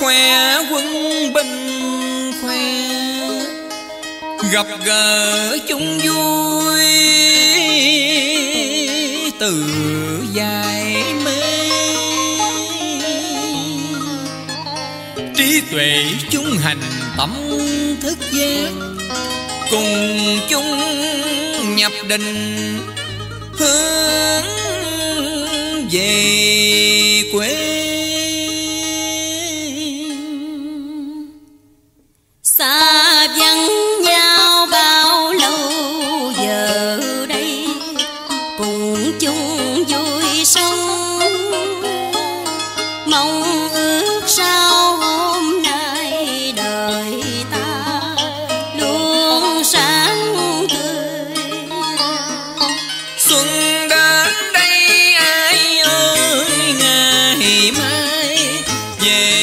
khoe quân binh khoe. Gặp gỡ chung vui từ dài mê. Trí tuệ chung hành tâm thức giác, cùng chung nhập định hướng về quê.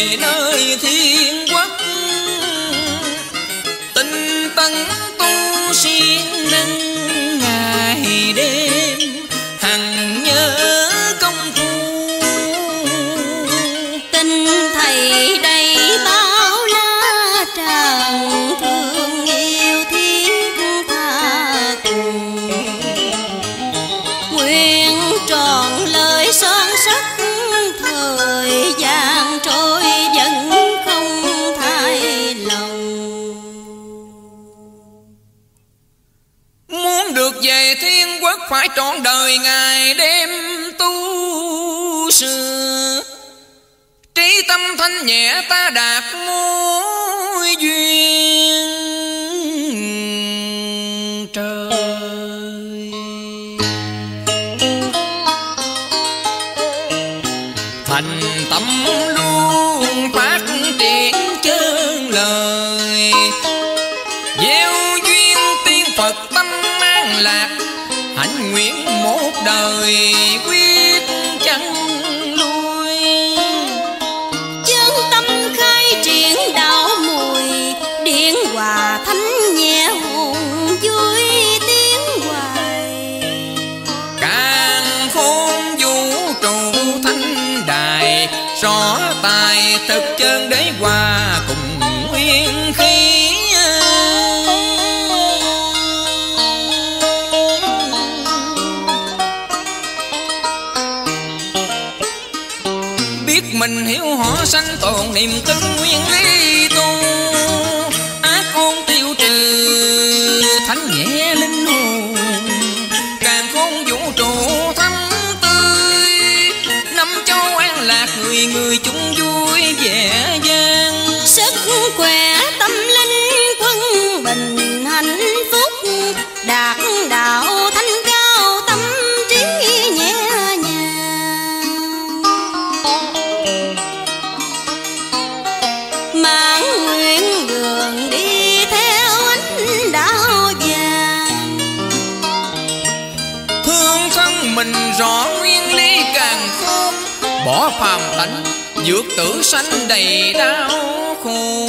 Về nơi thiên trọn đời ngày đêm tu sửa, Trí tâm thanh nhẹ ta đạt mối duyên trời. Thành tâm luôn phát triển chân lời nguyện một đời quyết chẳng lui chân tâm khai triển đạo mùi điện hòa thánh nhẹ hồn vui tiếng hoài. Càng khôn vũ trụ thanh đài rõ tài thực chân đế hòa cùng mình hiểu họ sanh tồn niềm tin nguyên lý tu. Ác ôn tiêu trừ, thánh nhẹ linh hồn. Càng khôn vũ trụ thắm tươi, năm châu an lạc người người chung vui, vẻ rõ nguyên lý càng khôn bỏ phàm thánh vượt tử sanh đầy đau khổ.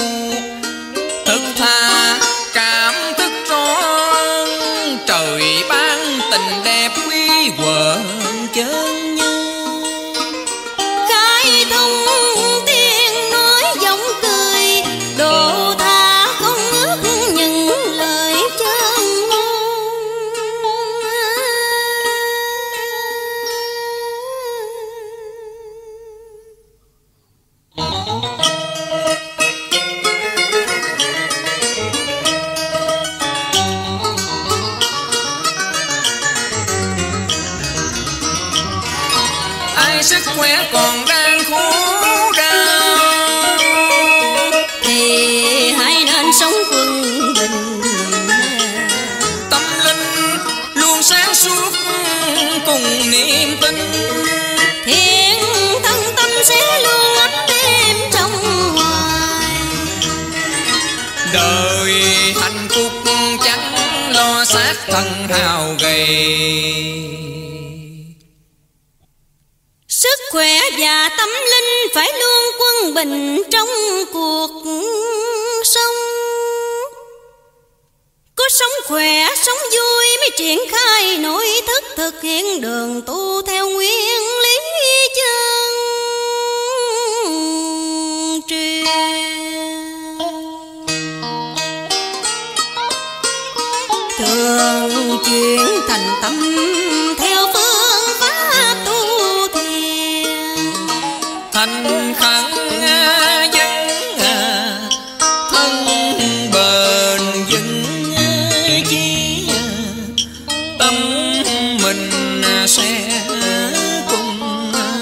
Khỏe còn đang khổ đau. Thì hãy nên sống quân bình tâm linh luôn sáng suốt cùng niềm tin. Thiên thân tâm sẽ luôn ấm đêm trong hoài. Đời hạnh phúc chẳng lo xác thân hào gầy sức khỏe và tâm linh phải luôn quân bình trong cuộc sống. Có sống khỏe, sống vui mới triển khai nội thức thực hiện đường tu theo nguyên lý chân truyền. Thường chuyển thành tâm thành khẳng dân thân bền vững chi à, tâm mình sẽ cùng à.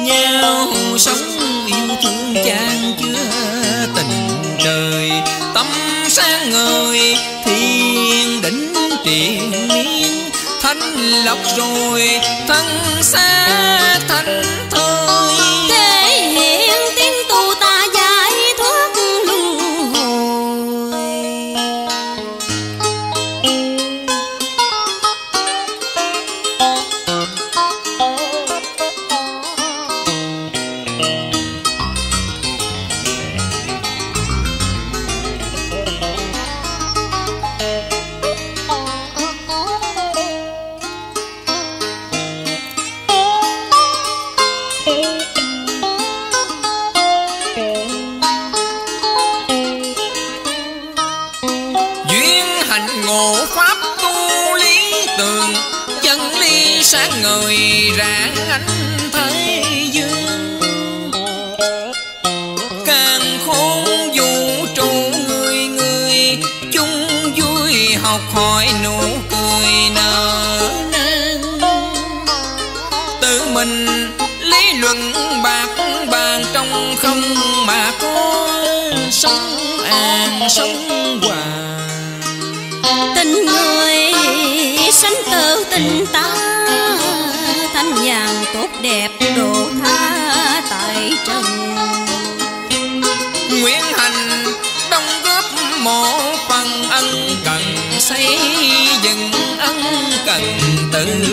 nhau sống yêu thương chan chứa, tình trời tâm sáng người thiên đỉnh triền miên thanh lọc rồi thân xa thanh sáng ngời rạng ánh thế dương. Càng khôn vũ trụ người người chung vui học hỏi nụ cười nở nang. Tự mình lý luận bạc bàn trong không mà có sống an sống hòa. Tình người xây dựng ân cần từ